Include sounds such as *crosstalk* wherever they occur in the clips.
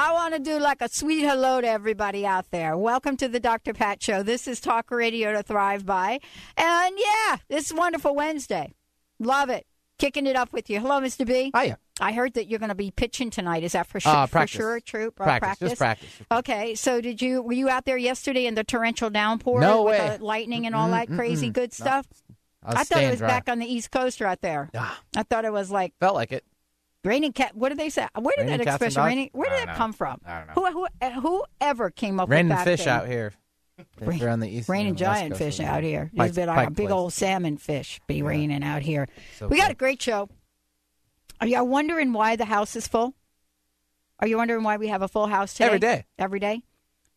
I want to do like a sweet hello to everybody out there. Welcome to the Dr. Pat Show. This is Talk Radio to Thrive By. And yeah, this is wonderful Wednesday. Love it. Kicking it up with you. Hello, Mr. B. Hiya. I heard that you're going to be pitching tonight. Is that for sure? Uh, for sure, true. Or Practice, just practice. Okay, so did you were you out there yesterday in the torrential downpour No with way. the lightning and all that crazy good stuff? I, I thought it was dry. back on the East Coast right there. Ah, I thought it was like felt like it. Raining cat. What did they say? Where did Raining that cats and expression? dogs? Raining. Where did that know. come from? I don't know. Who, who whoever came up Raining with that fish thing? out here. If you're on the east. Raining on the giant coast fish out here. Pike- It's been like a big Place. old salmon fish be raining out here. So we got a great show. Are y'all wondering why the house is full? Are you wondering why we have a full house today? Every day. Every day?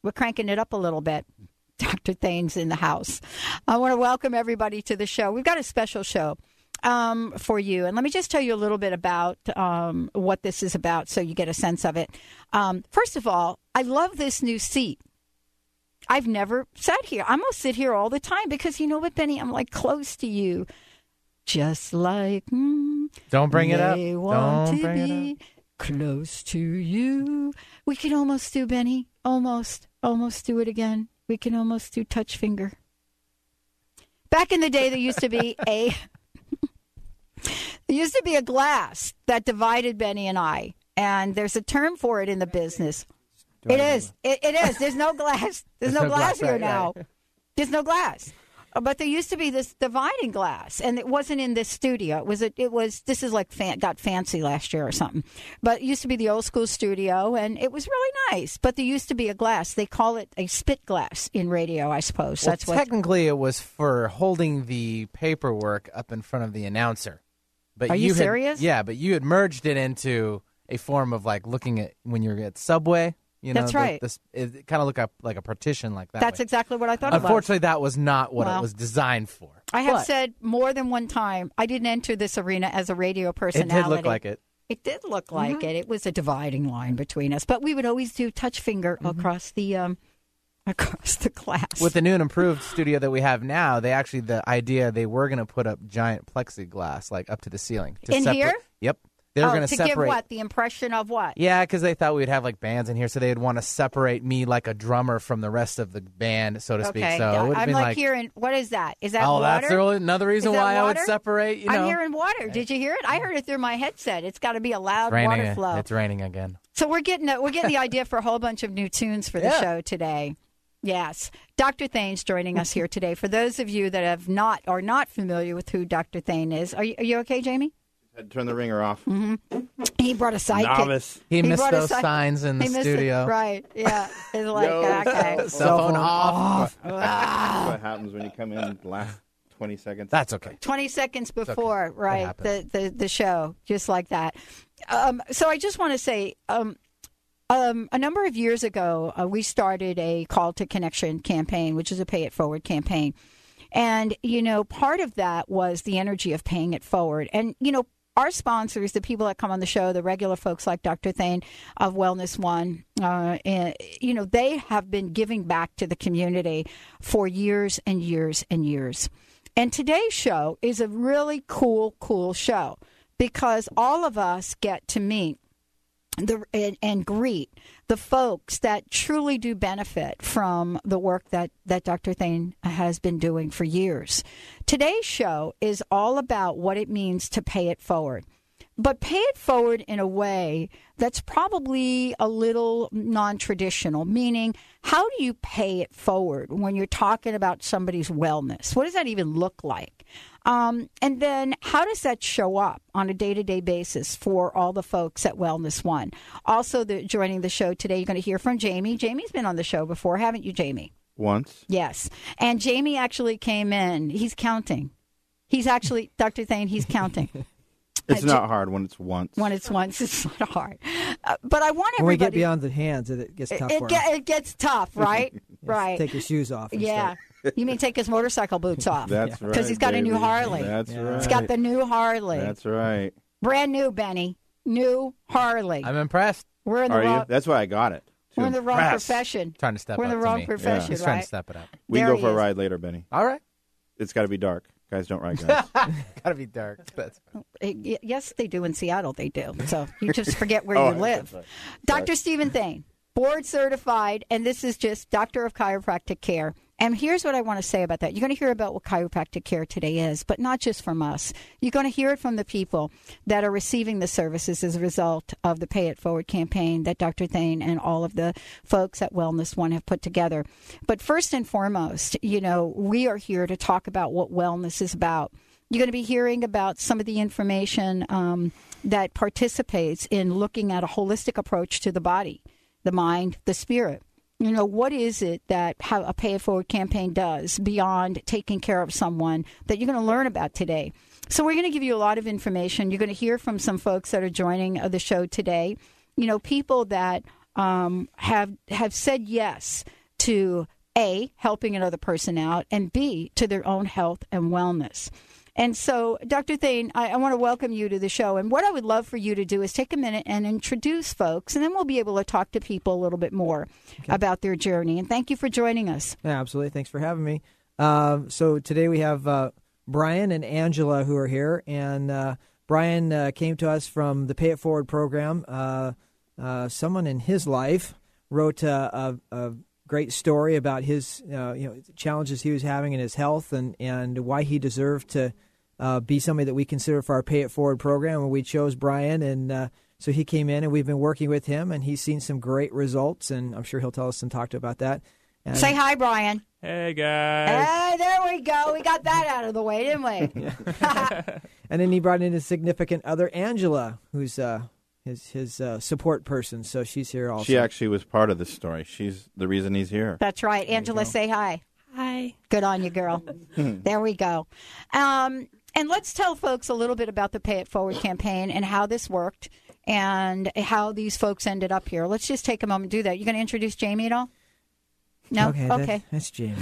We're cranking it up a little bit. *laughs* Dr. Thain's in the house. I want to welcome everybody to the show. We've got a special show um, for you. And let me just tell you a little bit about um, what this is about so you get a sense of it. Um, first of all, I love this new seat. I've never sat here. I'm going to sit here all the time because you know what, Benny? I'm like close to you. Just like mm, Don't bring it up. Don't to bring be it up. close to you. We can almost do Benny. Almost, almost do it again. We can almost do touch finger. Back in the day, there used to be a *laughs* there used to be a glass that divided Benny and I, and there's a term for it in the business. It is. It, it is. There's no glass. *laughs* There's, no, glass, here right, now. right. There's no glass. Uh, But there used to be this dividing glass, and it wasn't in this studio. It was. A, it was. This is like fan, got fancy last year or something. But it used to be the old school studio, and it was really nice. But there used to be a glass. They call it a spit glass in radio, I suppose. Well, That's what. technically, it was for holding the paperwork up in front of the announcer. But Are you had- serious? yeah, but you had merged it into a form of like looking at when you're at Subway. You know, That's the- right. This it kind of look up like a partition like that. That's way. exactly what I thought. it was. Unfortunately, that was not what Well, it was designed for. I have But said more than one time I didn't enter this arena as a radio it personality. did look like it. It did look like it. It was a dividing line between us, but we would always do touch finger across the um, across the glass. With the new and improved studio that we have now, they actually the idea they were going to put up giant plexiglass like up to the ceiling. To In here? Yep. They were oh, going to separate. give what the impression of what? Yeah, because they thought we'd have like bands in here, so they'd want to separate me like a drummer from the rest of the band, so to speak. Okay, So it I'm like, like, hearing. What is that? Is that oh, water? that's the only- another reason why I would water? separate. You know, I'm hearing water. Did you hear it? I heard it through my headset. It's got to be a loud water flow. It's raining again. So we're getting a, we're getting the idea for a whole bunch of new tunes for the Yeah. show today. Yes, Dr. Thain's joining us here today. For those of you that have not or not familiar with who Dr. Thain is, are you, are you okay, Jamie? Had to turn the ringer off. He brought a sidekick. Novice. He, He missed those side- signs in the He missed it. studio. right? Yeah, it's like Yo. okay. Cell phone off. That's *laughs* what happens when you come in last 20 seconds. That's okay. 20 seconds before, right, the, the, the show, just like that. Um, so I just want to say um, um, a number of years ago, uh, we started a call to connection campaign, which is a pay it forward campaign. And, you know, part of that was the energy of paying it forward. And, you know, our sponsors, the people that come on the show, the regular folks like Dr. Thain of Wellness One, uh, and, you know, they have been giving back to the community for years and years and years. And today's show is a really cool, cool show because all of us get to meet the and, and greet the folks that truly do benefit from the work that that Dr. Thain has been doing for years. Today's show is all about what it means to pay it forward. But pay it forward in a way that's probably a little non traditional, meaning, how do you pay it forward when you're talking about somebody's wellness? What does that even look like? Um, and then how does that show up on a day to day basis for all the folks at Wellness One? Also, the, joining the show today, you're going to hear from Jamie. Jamie's been on the show before, haven't you, Jamie? Once. Yes. And Jamie actually came in. He's counting. He's actually, Dr. Thain, he's counting. *laughs* It's Uh, not hard when it's once. when it's once, it's not hard. Uh, but I want everybody. When we get beyond the hands, it it gets tough it, for it, 'em. get, it gets tough, right? *laughs* right. Take your shoes off. and yeah. Stuff. You mean take his motorcycle boots off? *laughs* That's right. Because he's got a new. Harley. That's Yeah. right. He's got the new Harley. That's right. Brand new, Benny. New Harley. I'm impressed. we're in the Are wrong. you? That's why I got it. We're in the wrong Impress. profession. Trying to step We're in up the to wrong me. profession, He's trying right? to step it up. We There can go he for a ride later, Benny. All right. It's got to be dark. Guys don't ride guys. *laughs* Gotta be dark. That's *laughs* Yes, they do in Seattle. They do. So you just forget where Oh, you live. right. Dr. Stephen Thain, board certified, and this is just Doctor of Chiropractic Care. And here's what I want to say about that. You're going to hear about what chiropractic care today is, but not just from us. You're going to hear it from the people that are receiving the services as a result of the Pay It Forward campaign that Dr. Thain and all of the folks at Wellness One have put together. But first and foremost, you know, we are here to talk about what wellness is about. You're going to be hearing about some of the information um, that participates in looking at a holistic approach to the body, the mind, the spirit. You know, what is it that a pay it forward campaign does beyond taking care of someone that you're going to learn about today? So, we're going to give you a lot of information. You're going to hear from some folks that are joining uh, the show today. You know, people that um, have have said yes to a helping another person out, and b to their own health and wellness. And so, Dr. Thain, I, I want to welcome you to the show. And what I would love for you to do is take a minute and introduce folks, and then we'll be able to talk to people a little bit more about their journey. And thank you for joining us. Yeah, absolutely. Thanks for having me. Um, so today we have uh, Brian and Angela who are here, and uh, Brian uh, came to us from the Pay It Forward program. Uh, uh, someone in his life wrote uh, a, a great story about his uh, you know challenges he was having in his health and and why he deserved to uh, be somebody that we consider for our Pay It Forward program. And we chose Brian, and uh, so he came in, and we've been working with him, and he's seen some great results, and I'm sure he'll tell us and talk to about that. And Say hi, Brian. Hey guys. Hey, there we go. We got that out of the way, didn't we? *laughs* And then he brought in his significant other, Angela, who's uh, his his uh, support person. So she's here also. She actually was part of this story. She's the reason he's here. That's right. Angela, say hi. Hi. Good on you, girl. there we go. Um, and let's tell folks a little bit about the Pay It Forward campaign and how this worked and how these folks ended up here. Let's just take a moment to do that. You going to introduce Jamie at all? No? Okay, that- okay. that's Jamie.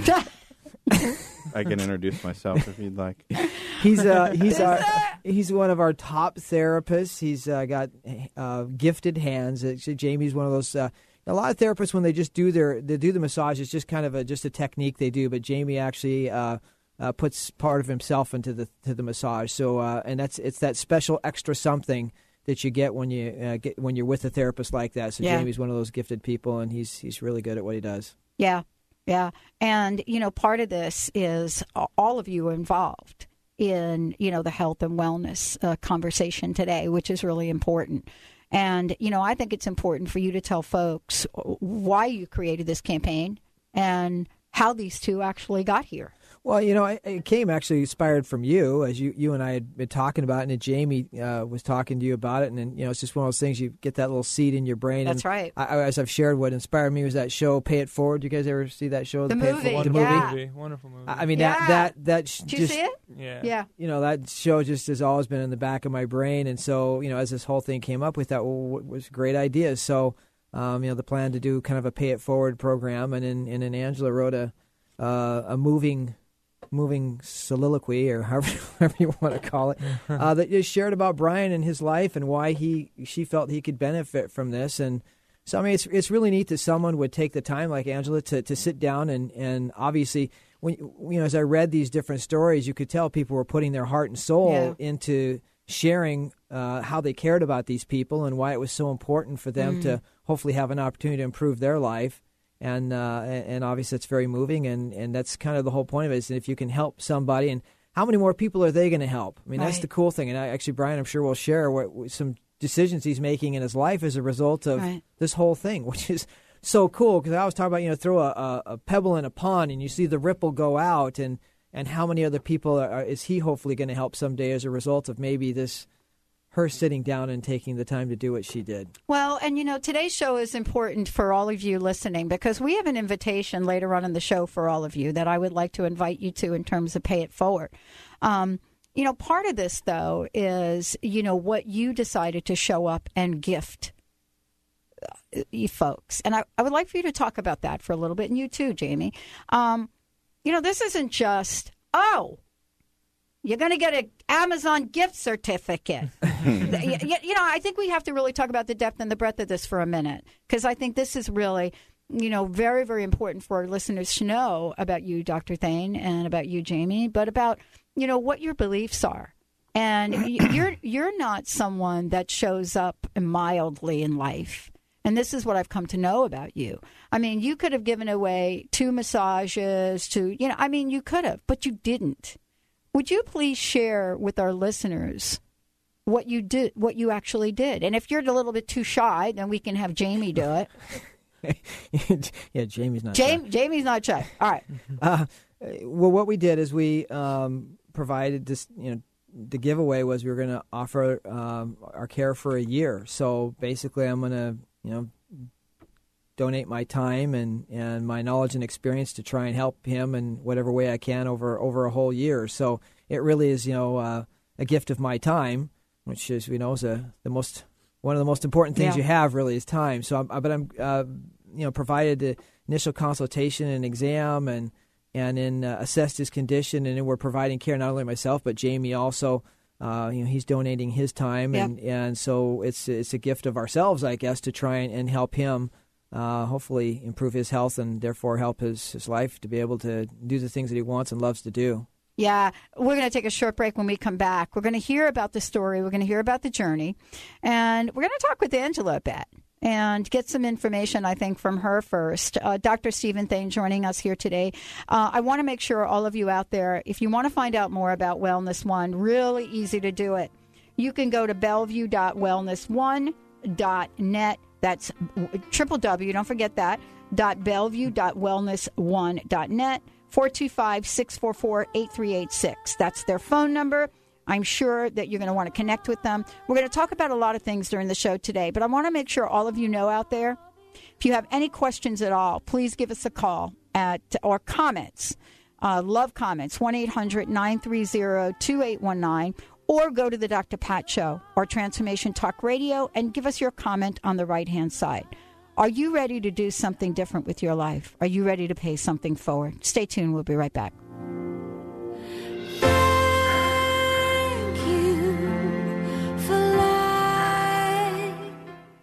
*laughs* I can introduce myself if you'd like. *laughs* He's uh, *laughs* he's our, he's one of our top therapists. He's uh, got uh, gifted hands. Actually, Jamie's one of those. Uh, a lot of therapists when they just do their they do the massage, it's just kind of a just a technique they do. But Jamie actually uh, uh, puts part of himself into the to the massage. So uh, and that's it's that special extra something that you get when you uh, get when you're with a therapist like that. So Yeah. Jamie's one of those gifted people, and he's he's really good at what he does. Yeah, yeah. And, you know, part of this is all of you involved in, you know, the health and wellness uh, conversation today, which is really important. And, you know, I think it's important for you to tell folks why you created this campaign and how these two actually got here. Well, you know, it, it came actually inspired from you, as you you and I had been talking about, it, and Jamie uh, was talking to you about it, and then you know, it's just one of those things. You get that little seed in your brain. That's and right. I, I- as I've shared, what inspired me was that show, Pay It Forward. You guys ever see that show? The Pay It movie, Forward? The movie. yeah. movie. Wonderful movie. I I mean, Yeah. that that that sh- Did you just see it? yeah. Yeah. you know that show just has always been in the back of my brain, and so you know, as this whole thing came up, we thought, well, what was a great idea. So, um, you know, the plan to do kind of a Pay It Forward program, and then and then Angela wrote a uh, a moving moving soliloquy or *laughs* however, however you want to call it *laughs* uh, that just shared about Brian and his life and why he she felt he could benefit from this and so I mean it's it's really neat that someone would take the time like Angela to, to sit down and and obviously when you know as I read these different stories you could tell people were putting their heart and soul Yeah. into sharing uh, how they cared about these people and why it was so important for them to hopefully have an opportunity to improve their life. And uh, and obviously it's very moving, and, and that's kind of the whole point of it. Is if you can help somebody, and how many more people are they going to help? I mean, that's the cool thing. And I, actually, Brian, I'm sure will share what, some decisions he's making in his life as a result of Right. this whole thing, *laughs* which is so cool. Because I was talking about you know throw a, a, pebble in a pond and you see the ripple go out, and and how many other people are- is he hopefully going to help someday as a result of maybe this her sitting down and taking the time to do what she did. Well, and you know, today's show is important for all of you listening because we have an invitation later on in the show for all of you that I would like to invite you to in terms of pay it forward. Um, you know, part of this though is you know what you decided to show up and gift uh, you folks, and I, I would like for you to talk about that for a little bit, and you too, Jamie. Um, you know, this isn't just oh. You're going to get an Amazon gift certificate. *laughs* you, you know, I think we have to really talk about the depth and the breadth of this for a minute because I think this is really, you know, very, very important for our listeners to know about you, Dr. Thain, and about you, Jamie, but about, you know, what your beliefs are. And *clears throat* you're you're not someone that shows up mildly in life. And this is what I've come to know about you. I mean, you could have given away two massages to, you know, I mean, you could have, but you didn't. Would you please share with our listeners what you did, what you actually did? And if you're a little bit too shy, then we can have Jamie do it. *laughs* yeah, Jamie's not. shy. Jamie's not shy. All right. *laughs* Uh, well, what we did is we um, provided this, you know, the giveaway was we were going to offer um, our care for a year. So basically, I'm going to, you know, donate my time and, and my knowledge and experience to try and help him in whatever way I can over over a whole year. So it really is, you know, uh, a gift of my time, which is, you know, is a, the most one of the most important things Yeah. you have really is time. So, I'm, but I'm, uh, you know, provided the initial consultation and exam and and then uh, assessed his condition, and then we're providing care not only myself but Jamie also. Uh, you know, he's donating his time, Yep. and, and so it's it's a gift of ourselves, I guess, to try and, and help him, uh, hopefully improve his health and therefore help his, his life to be able to do the things that he wants and loves to do. Yeah, we're going to take a short break when we come back. We're going to hear about the story, we're going to hear about the journey, and we're going to talk with Angela a bit and get some information, I think, from her first. Uh, Dr. Stephen Thain joining us here today. Uh, I want to make sure all of you out there, if you want to find out more about Wellness One, really easy to do it. You can go to bellevue.wellness1.net. That's triple W, don't forget that, dot bellevue.wellness1.net, 425 644 8386. That's their phone number. I'm sure that you're going to want to connect with them. We're going to talk about a lot of things during the show today, but I want to make sure all of you know out there if you have any questions at all, please give us a call at or comments. Uh, love comments 1 800 930 2819 or go to the Dr. Pat Show or Transformation Talk Radio and give us your comment on the right hand side. Are you ready to do something different with your life? Are you ready to pay something forward? Stay tuned. We'll be right back.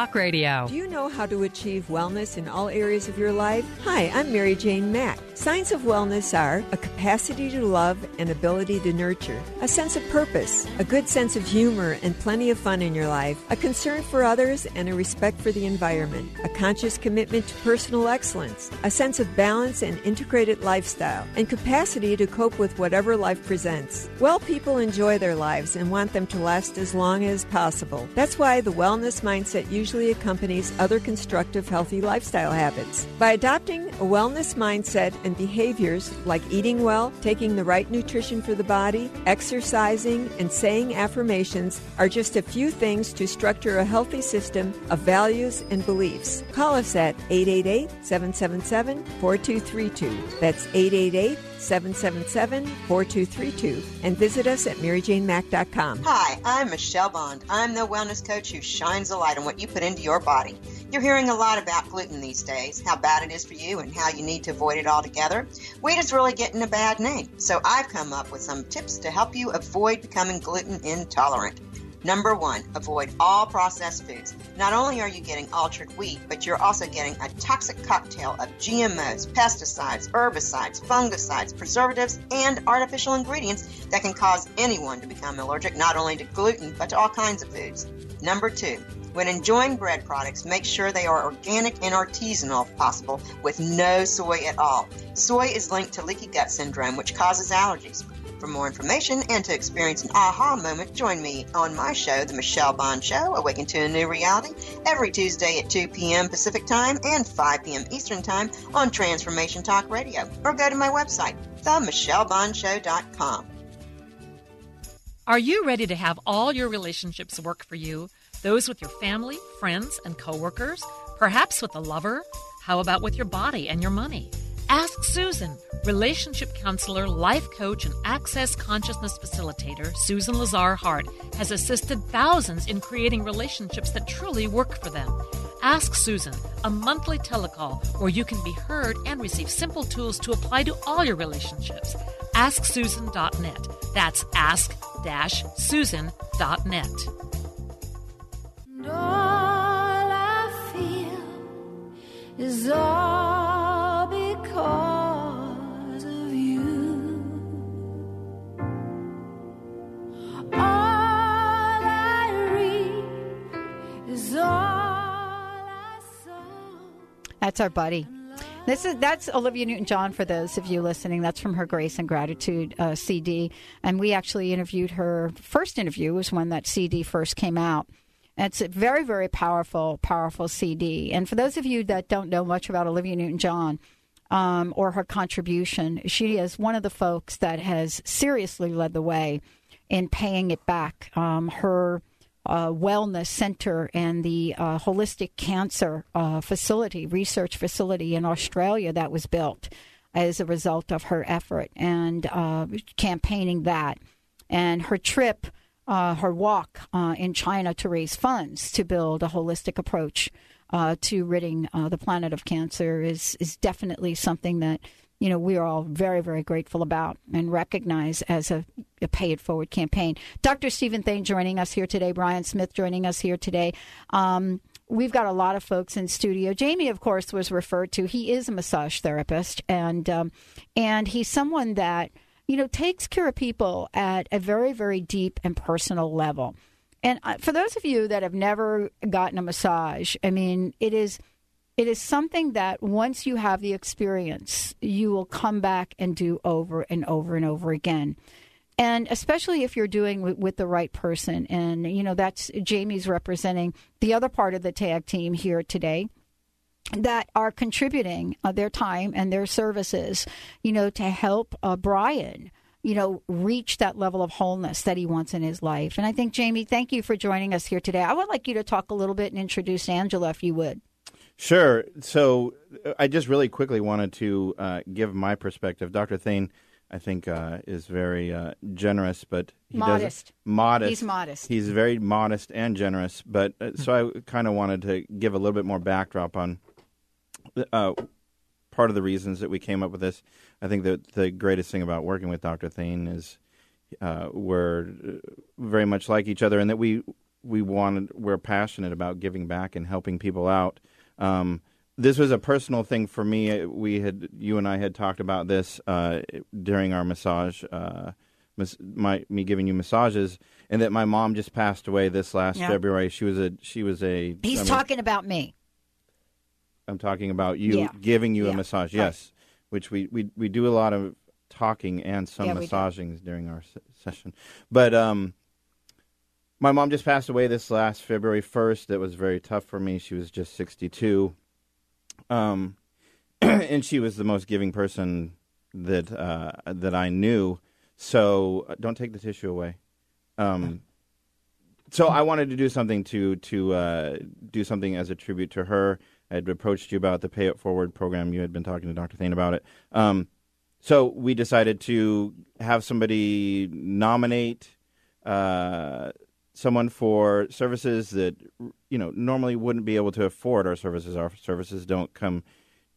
Talk Radio. Do you know how to achieve wellness in all areas of your life? Hi, I'm Mary Jane Mack. Signs of wellness are a capacity to love and ability to nurture, a sense of purpose, a good sense of humor and plenty of fun in your life, a concern for others and a respect for the environment, a conscious commitment to personal excellence, a sense of balance and integrated lifestyle, and capacity to cope with whatever life presents. Well people enjoy their lives and want them to last as long as possible. That's why the wellness mindset usually accompanies other constructive, healthy lifestyle habits. By adopting a wellness mindset and and behaviors like eating well, taking the right nutrition for the body, exercising, and saying affirmations are just a few things to structure a healthy system of values and beliefs. Call us at 888 777 4232. That's 888 777 4232. And visit us at maryjanemack.com. Hi, I'm Michelle Bond. I'm the wellness coach who shines a light on what you put into your body. You're hearing a lot about gluten these days, how bad it is for you, and how you need to avoid it altogether. Wheat is really getting a bad name, so I've come up with some tips to help you avoid becoming gluten intolerant. Number one, avoid all processed foods. Not only are you getting altered wheat, but you're also getting a toxic cocktail of GMOs, pesticides, herbicides, fungicides, preservatives, and artificial ingredients that can cause anyone to become allergic not only to gluten, but to all kinds of foods. Number two, when enjoying bread products, make sure they are organic and artisanal if possible, with no soy at all. Soy is linked to leaky gut syndrome, which causes allergies. For more information and to experience an aha moment, join me on my show, The Michelle Bond Show, Awaken to a New Reality, every Tuesday at 2 p.m. Pacific Time and 5 p.m. Eastern Time on Transformation Talk Radio. Or go to my website, themichellebondshow.com. Are you ready to have all your relationships work for you? Those with your family, friends, and coworkers? Perhaps with a lover? How about with your body and your money? Ask Susan, relationship counselor, life coach, and access consciousness facilitator, Susan Lazar Hart, has assisted thousands in creating relationships that truly work for them. Ask Susan, a monthly telecall where you can be heard and receive simple tools to apply to all your relationships. AskSusan.net. That's ask-susan.net. And all I feel is all That's our buddy. This is that's Olivia Newton-John for those of you listening. That's from her Grace and Gratitude uh, CD, and we actually interviewed her. First interview was when that CD first came out. And it's a very, very powerful, powerful CD. And for those of you that don't know much about Olivia Newton-John um, or her contribution, she is one of the folks that has seriously led the way in paying it back. Um, her uh, wellness center and the uh, holistic cancer uh, facility, research facility in Australia that was built as a result of her effort and uh, campaigning that. And her trip, uh, her walk uh, in China to raise funds to build a holistic approach uh, to ridding uh, the planet of cancer is is definitely something that you know we are all very very grateful about and recognize as a, a pay it forward campaign. Dr. Stephen Thain joining us here today. Brian Smith joining us here today. Um, we've got a lot of folks in studio. Jamie, of course, was referred to. He is a massage therapist, and um, and he's someone that you know takes care of people at a very very deep and personal level. And uh, for those of you that have never gotten a massage, I mean, it is it is something that once you have the experience, you will come back and do over and over and over again. And especially if you're doing with, the right person. And, you know, that's Jamie's representing the other part of the tag team here today that are contributing uh, their time and their services, you know, to help uh, Brian, you know, reach that level of wholeness that he wants in his life. And I think, Jamie, thank you for joining us here today. I would like you to talk a little bit and introduce Angela, if you would. Sure. So uh, I just really quickly wanted to uh, give my perspective. Dr. Thain, I think, uh, is very uh, generous, but he Modest. modest. He's modest. He's very modest and generous. But uh, so I kind of wanted to give a little bit more backdrop on uh, part of the reasons that we came up with this. I think that the greatest thing about working with Dr. Thain is uh, we're uh, very much like each other, and that we we wanted we're passionate about giving back and helping people out. Um, this was a personal thing for me. We had you and I had talked about this uh, during our massage, uh, mas- my me giving you massages, and that my mom just passed away this last Yeah. February. She was a she was a. He's I mean, talking about me. I'm talking about you Yeah. giving you Yeah. a massage. Right. Yes, which we, we we do a lot of talking and some Yeah, massaging during our se- session. But um, my mom just passed away this last February 1st. That was very tough for me. She was just 62. Um, *clears throat* and she was the most giving person that uh, that I knew. So uh, don't take the tissue away. Um, so I wanted to do something to to uh, do something as a tribute to her. I had approached you about the Pay It Forward program. You had been talking to Dr. Thain about it. Um, so we decided to have somebody nominate uh, someone for services that you know normally wouldn't be able to afford our services. Our services don't come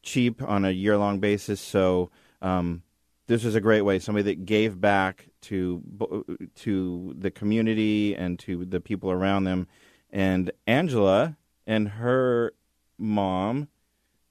cheap on a year long basis. So um, this was a great way. Somebody that gave back to to the community and to the people around them. And Angela and her mom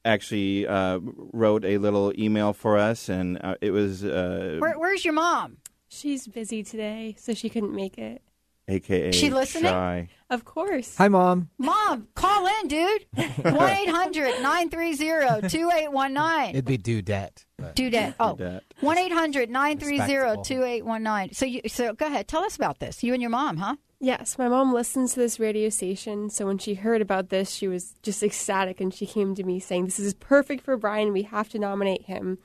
actually uh, wrote a little email for us, and uh, it was uh, Where, where's your mom? She's busy today, so she couldn't make it. AKA She listening? Shy. Of course. Hi, mom. Mom, call in, dude. *laughs* 1 800 930 2819. It'd be dudette. but- Do that. Oh, Dudette. 1 800 930 2819. So, you, so go ahead. Tell us about this. You and your mom, huh? Yes, my mom listens to this radio station, so when she heard about this, she was just ecstatic and she came to me saying, This is perfect for Brian. We have to nominate him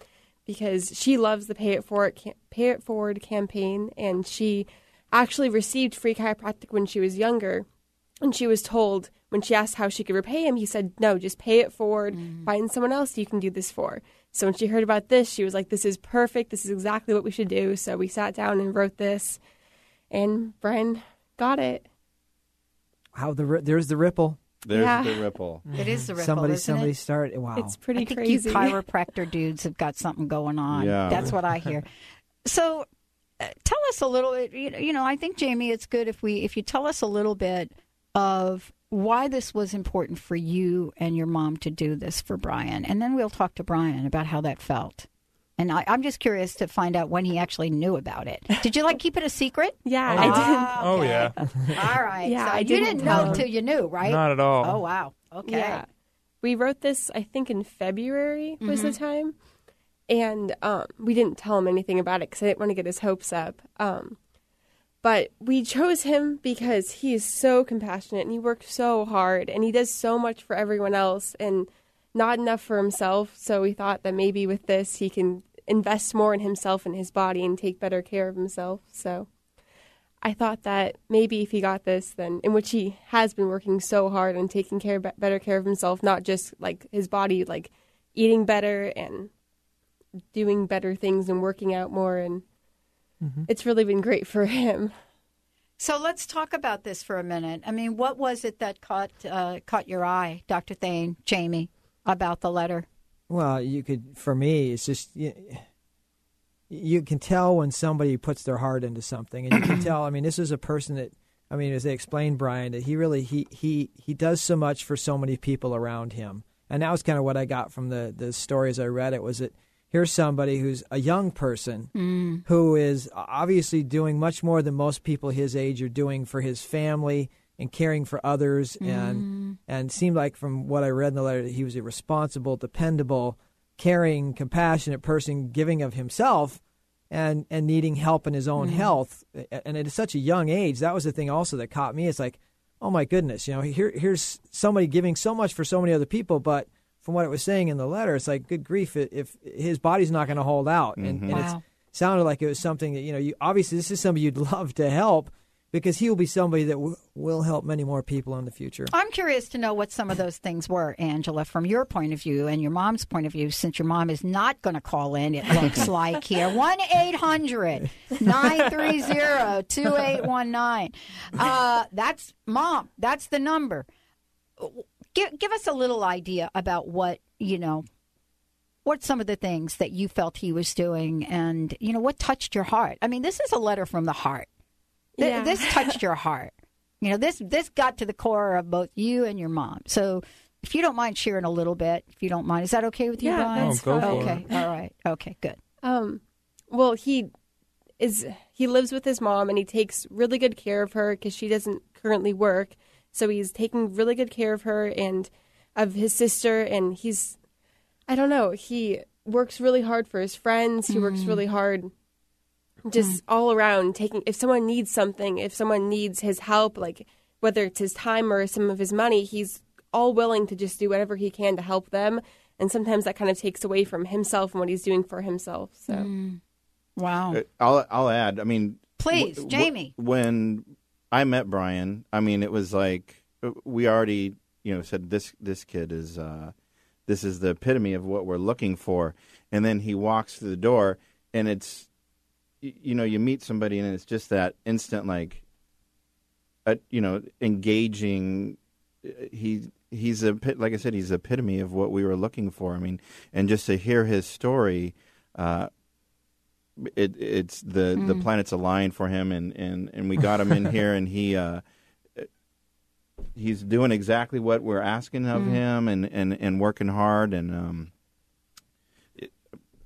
because she loves the Pay It Forward, cam- Pay It Forward campaign and she actually received free chiropractic when she was younger. And she was told when she asked how she could repay him, he said, No, just pay it forward. Mm. Find someone else you can do this for. So when she heard about this, she was like, This is perfect. This is exactly what we should do. So we sat down and wrote this, and Brian got it. How the ri- there's the ripple. There's Yeah. the ripple. *laughs* It is the ripple. somebody isn't somebody it? started. Wow. It's pretty I think crazy. you *laughs* chiropractor dudes have got something going on. Yeah. That's what I hear. So, uh, tell us a little bit. You know, you know, I think Jamie, it's good if we if you tell us a little bit of why this was important for you and your mom to do this for Brian, and then we'll talk to Brian about how that felt. And I, I'm just curious to find out when he actually knew about it. Did you like keep it a secret? *laughs* yeah, I did. Oh, okay. yeah. All right. Yeah, so I you didn't didn't know him. till you knew, right? Not at all. Oh wow. Okay. Yeah. We wrote this, I think, in February was the time. And um, we didn't tell him anything about it because I didn't want to get his hopes up. Um, but we chose him because he is so compassionate and he works so hard and he does so much for everyone else and not enough for himself. So we thought that maybe with this, he can invest more in himself and his body and take better care of himself. So I thought that maybe if he got this, then in which he has been working so hard and taking care better care of himself, not just like his body, like eating better and doing better things and working out more, and it's really been great for him. So let's talk about this for a minute. I mean, what was it that caught uh, caught your eye, Dr. Thain, Jamie, about the letter? Well, you could. For me, it's just you, you can tell when somebody puts their heart into something, and you can *clears throat* tell. I mean, this is a person that. I mean, as they explained, Brian, that he really he he he does so much for so many people around him, and that was kind of what I got from the the stories I read. It was that here's somebody who's a young person hmm. who is obviously doing much more than most people his age are doing for his family and caring for others. And mm. and seemed like from what I read in the letter that he was a responsible, dependable, caring, compassionate person giving of himself and and needing help in his own mm. health. And at such a young age that was the thing also that caught me. It's like oh my goodness you know here here's somebody giving so much for so many other people but from what it was saying in the letter it's like good grief if, if his body's not going to hold out. And, and Wow. it mm-hmm. sounded like it was something that you know you obviously this is somebody you'd *laughs* love to help because he will be somebody that w- will help many more people in the future I'm curious to know what some of those things were, Angela, from your point of view and your mom's point of view, since your mom is not going to call in, it looks *laughs* like here. 1 800 930 2819. Uh, That's mom. That's the number. Give, give us a little idea about what, you know, what some of the things that you felt he was doing and, you know, what touched your heart. I mean, this is a letter from the heart. Th- Yeah. This touched your heart. You know, this this got to the core of both you and your mom. So, if you don't mind sharing a little bit, if you don't mind, is that okay with you, Yeah, Brian? that's Oh, go fine. for okay, all right, okay, good. Um, well, he is he lives with his mom and he takes really good care of her because she doesn't currently work. So he's taking really good care of her and of his sister, and he's I don't know he works really hard for his friends. He works really hard just all around taking if someone needs something if someone needs his help like whether it's his time or some of his money he's all willing to just do whatever he can to help them and sometimes that kind of takes away from himself and what he's doing for himself. So Mm. Wow. Uh, I'll I'll add. I mean, Please, w- Jamie. when I met Brian, I mean, it was like uh, we already, you know, said this this kid is uh, this is the epitome of what we're looking for, and then he walks through the door, and it's, y- you know, you meet somebody, and it's just that instant, like, uh, you know, engaging. uh, He he's a like I said, he's the epitome of what we were looking for. I mean, and just to hear his story. Uh, it it's the the Mm. planets aligned for him and and and we got him in *laughs* here and he uh he's doing exactly what we're asking of Mm. him and and and working hard and um it,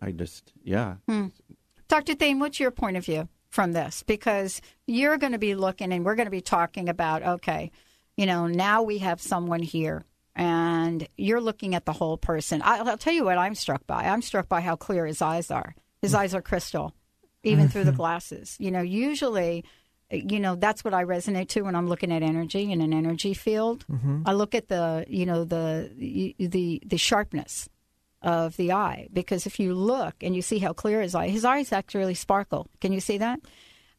I just yeah Hmm. Dr. Thain, what's your point of view from this? Because you're going to be looking and we're going to be talking about, okay, you know, now we have someone here and you're looking at the whole person. I'll, I'll tell you what I'm struck by. I'm struck by how clear his eyes are. His eyes are crystal, even through the glasses. You know, usually, you know, that's what I resonate to when I'm looking at energy in an energy field. Mhm. I look at the, you know, the the the sharpness of the eye because if you look and you see how clear his eye, his eyes actually sparkle. Can you see that?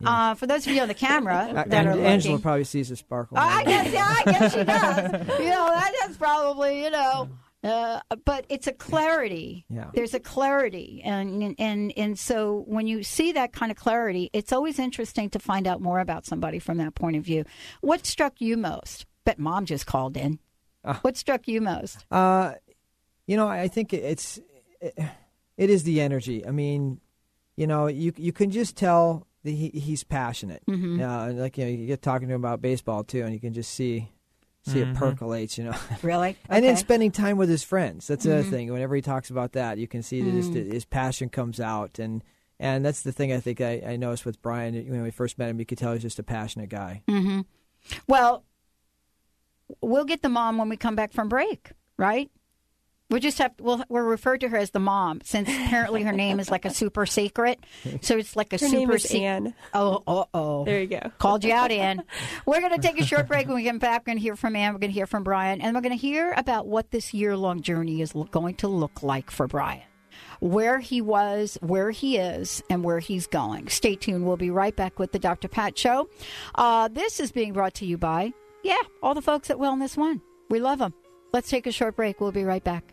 Uh, for those of you on the camera *laughs* Uh, that are Angela probably sees a sparkle. I guess, yeah, I guess she *laughs* does. you know, that is probably, you know, uh, but it's a clarity. Yeah. There's a clarity, and and and so when you see that kind of clarity, it's always interesting to find out more about somebody from that point of view. What struck you most? Bet mom just called in. what struck you most? Uh, you know, I think it's it, it is the energy. I mean, you know, you you can just tell that he, he's passionate. Mhm. Uh, like you know, you get talking to him about baseball too, and you can just see see Mhm. it percolates. You know, *laughs* Really? and then spending time with his friends. That's the other Mhm. thing. Whenever he talks about that, you can see that his, Mm. his passion comes out, and and that's the thing I think I, I noticed with Brian when we first met him. You could tell he's just a passionate guy. hmm Well, we'll get the mom when we come back from break, right? We just have we'll we're referred to her as the mom since apparently her name is like a super secret. So it's like a Her super Anne. Oh, oh, oh. There you go. Called you out, Ann. We're going to take a short break. When we get back, we're going to hear from Ann. We're going to hear from Brian, and we're going to hear about what this year long journey is going to look like for Brian. Where he was, where he is, and where he's going. Stay tuned. We'll be right back with the Dr. Pat Show. Uh, this is being brought to you by, yeah, all the folks at Wellness One. We love them. Let's take a short break. We'll be right back.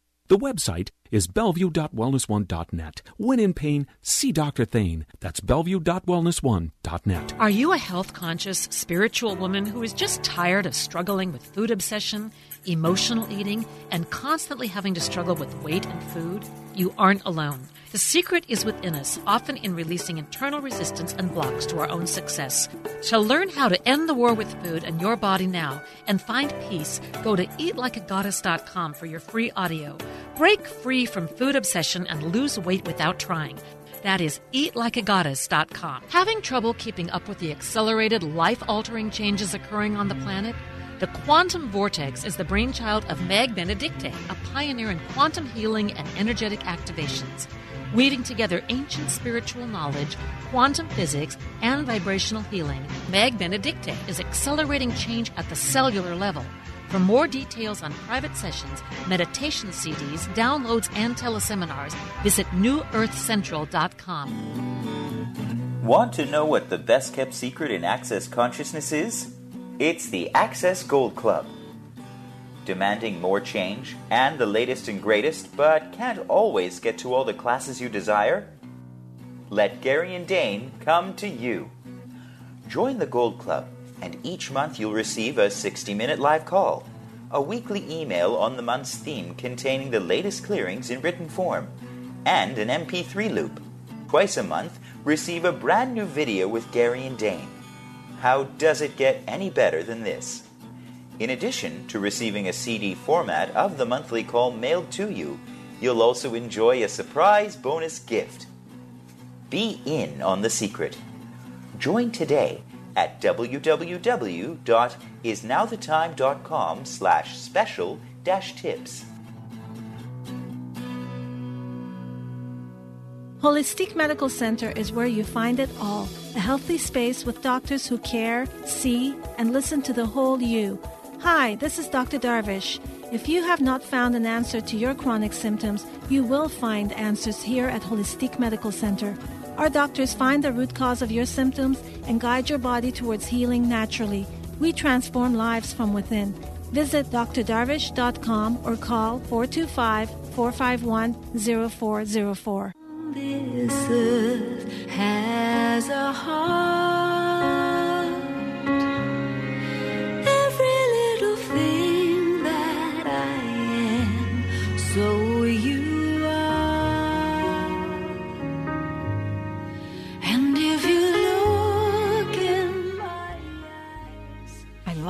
The website is bellevue.wellness1.net. When in pain, see Dr. Thain. That's bellevue.wellness1.net. Are you a health conscious, spiritual woman who is just tired of struggling with food obsession, emotional eating, and constantly having to struggle with weight and food? You aren't alone. The secret is within us, often in releasing internal resistance and blocks to our own success. To learn how to end the war with food and your body now and find peace, go to eatlikeagoddess.com for your free audio. Break free from food obsession and lose weight without trying. That is eatlikeagoddess.com. Having trouble keeping up with the accelerated, life altering changes occurring on the planet? The Quantum Vortex is the brainchild of Meg Benedicte, a pioneer in quantum healing and energetic activations. Weaving together ancient spiritual knowledge, quantum physics, and vibrational healing, Meg Benedicte is accelerating change at the cellular level. For more details on private sessions, meditation CDs, downloads, and teleseminars, visit newearthcentral.com. Want to know what the best kept secret in Access Consciousness is? It's the Access Gold Club. Demanding more change and the latest and greatest, but can't always get to all the classes you desire? Let Gary and Dane come to you. Join the Gold Club, and each month you'll receive a 60 minute live call, a weekly email on the month's theme containing the latest clearings in written form, and an MP3 loop. Twice a month, receive a brand new video with Gary and Dane. How does it get any better than this? In addition to receiving a CD format of the monthly call mailed to you, you'll also enjoy a surprise bonus gift. Be in on the secret. Join today at www.isnowthetime.com slash special dash tips. Holistic Medical Center is where you find it all a healthy space with doctors who care, see, and listen to the whole you. Hi, this is Dr. Darvish. If you have not found an answer to your chronic symptoms, you will find answers here at Holistic Medical Center. Our doctors find the root cause of your symptoms and guide your body towards healing naturally. We transform lives from within. Visit drdarvish.com or call 425 451 0404. This earth has a heart.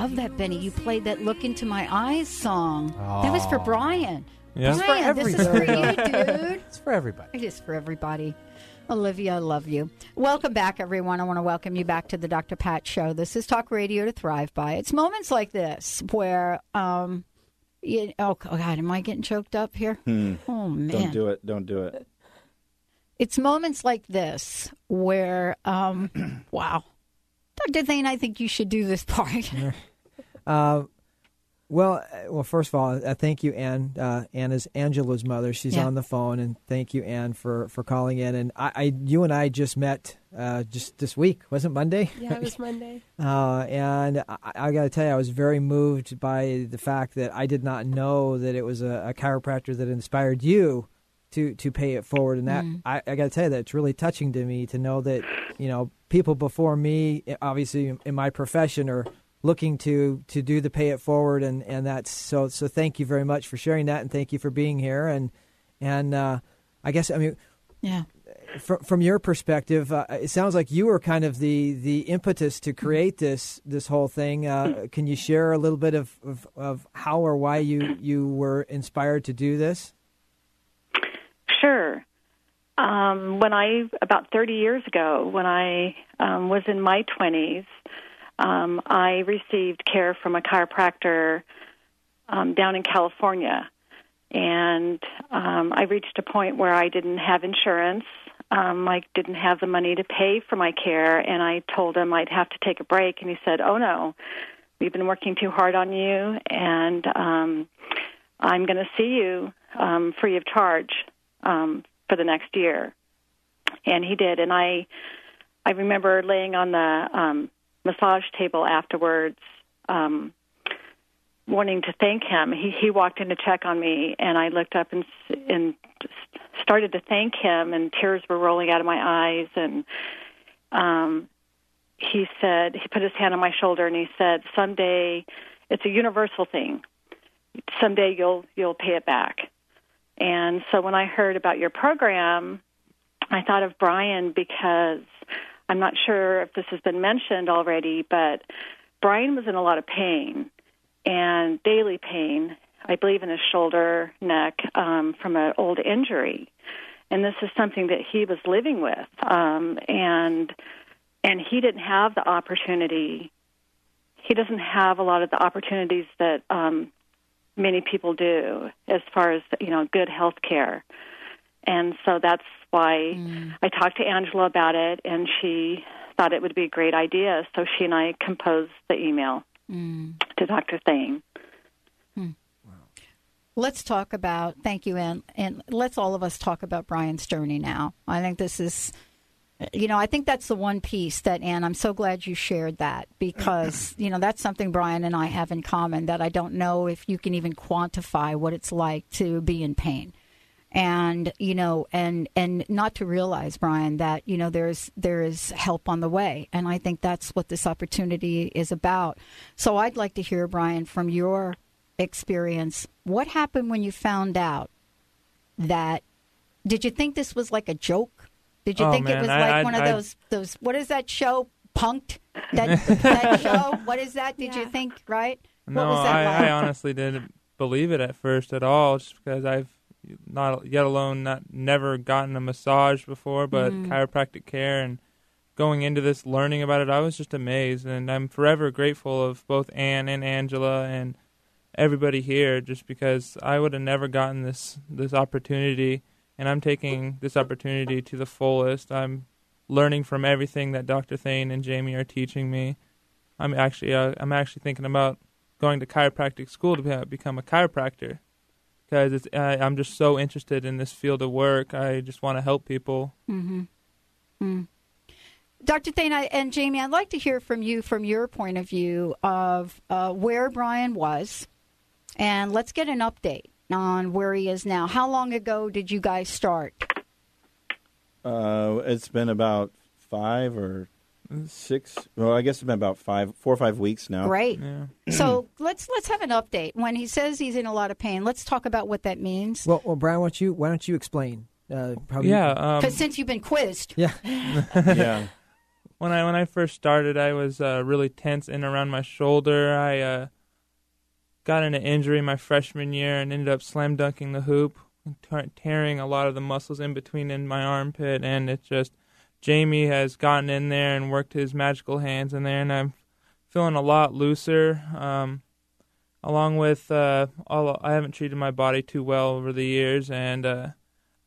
Love that, Benny. You played that "Look Into My Eyes" song. That was for Brian. Yeah. It's for Brian, this is for you, everybody. dude. *laughs* It's for everybody. It is for everybody. Olivia, I love you. Welcome back, everyone. I want to welcome you back to the Dr. Pat Show. This is Talk Radio to Thrive By. It's moments like this where, um, you, oh God, am I getting choked up here? Hmm. Oh man, Don't do it. Don't do it. it's moments like this where, um, *clears throat* wow, Dr. Thain, I think you should do this part. *laughs* Uh, well, uh, well, first of all, uh, thank you, Anne. Uh, Anne is Angela's mother. She's Yeah. on the phone, and thank you, Anne, for, for calling in. And I, I, you and I just met uh, just this week, wasn't it Monday? Yeah, it was Monday. *laughs* Uh, and I, I got to tell you, I was very moved by the fact that I did not know that it was a, a chiropractor that inspired you to to pay it forward. And that Mm. I, I got to tell you that it's really touching to me to know that you know people before me, obviously in my profession, are looking to to do the pay it forward, and and that's so so. Thank you very much for sharing that, and thank you for being here. And and uh, I guess I mean yeah. from from your perspective, uh, it sounds like you were kind of the the impetus to create this this whole thing. Uh, *clears throat* can you share a little bit of, of, of how or why you you were inspired to do this? Sure. Um, when I about 30 years ago, when I um, was in my 20s, um, I received care from a chiropractor um, down in California, and um, I reached a point where I didn't have insurance. Um, I didn't have the money to pay for my care, and I told him I'd have to take a break, and he said, "Oh no, we've been working too hard on you, and um, I'm going to see you um, free of charge um, for the next year." And he did, and I, I remember laying on the um, massage table afterwards, um, wanting to thank him. He he walked in to check on me, and I looked up and and started to thank him, and tears were rolling out of my eyes, and um, he said he put his hand on my shoulder and he said, "Someday, it's a universal thing. Someday you'll you'll pay it back." And so when I heard about your program, I thought of Brian because I'm not sure if this has been mentioned already, but Brian was in a lot of pain and daily pain, I believe in his shoulder, neck, um, from an old injury. And this is something that he was living with. Um, and and he didn't have the opportunity he doesn't have a lot of the opportunities that um, many people do as far as you know good health care and so that's why i talked to angela about it and she thought it would be a great idea so she and i composed the email Mm. to dr thain Let's talk about, thank you, Ann, and let's all of us talk about Brian's journey now. I think this is, you know, I think that's the one piece that, Anne. I'm so glad you shared that because, *clears throat* you know, that's something Brian and I have in common that I don't know if you can even quantify what it's like to be in pain. And you know, and and not to realize, Brian, that you know there's there is help on the way, and I think that's what this opportunity is about. So I'd like to hear, Brian, from your experience. What happened when you found out that? Did you think this was like a joke? Did you Oh, think it was like I- one of I- those those what is that show? Punked? *laughs* That that show? What is that? Did you think right? No, what was that I, like? I honestly didn't believe it at first at all, just because I've not yet alone not never gotten a massage before, but Mm. chiropractic care and going into this learning about it, I was just amazed, and I'm forever grateful of both Anne and Angela and everybody here, just because I would have never gotten this this opportunity, and I'm taking this opportunity to the fullest. I'm learning from everything that Dr. Thain and Jamie are teaching me. I'm actually uh, I'm actually thinking about going to chiropractic school to be, become a chiropractor because it's uh, I'm just so interested in this field of work. I just want to help people. Mm-hmm. Mm. Dr. Thain I- and Jamie, I'd like to hear from you from your point of view of uh, where Brian was, and let's get an update on where he is now. How long ago did you guys start? Uh, it's been about five or six. Well, I guess it's been about five, four or five weeks now. Great. *clears throat* So let's let's have an update. When he says he's in a lot of pain, let's talk about what that means. Well, well, Brian, why don't you why don't you explain? Uh, how you- Yeah, um, Because since you've been quizzed, yeah, *laughs* yeah. *laughs* When I when I first started, I was uh, really tense in around my shoulder. I uh, got in an injury my freshman year and ended up slam dunking the hoop, tar- tearing a lot of the muscles in between in my armpit. And it's just Jamie has gotten in there and worked his magical hands in there, and I'm feeling a lot looser. Um, along with uh, all, I haven't treated my body too well over the years, and uh,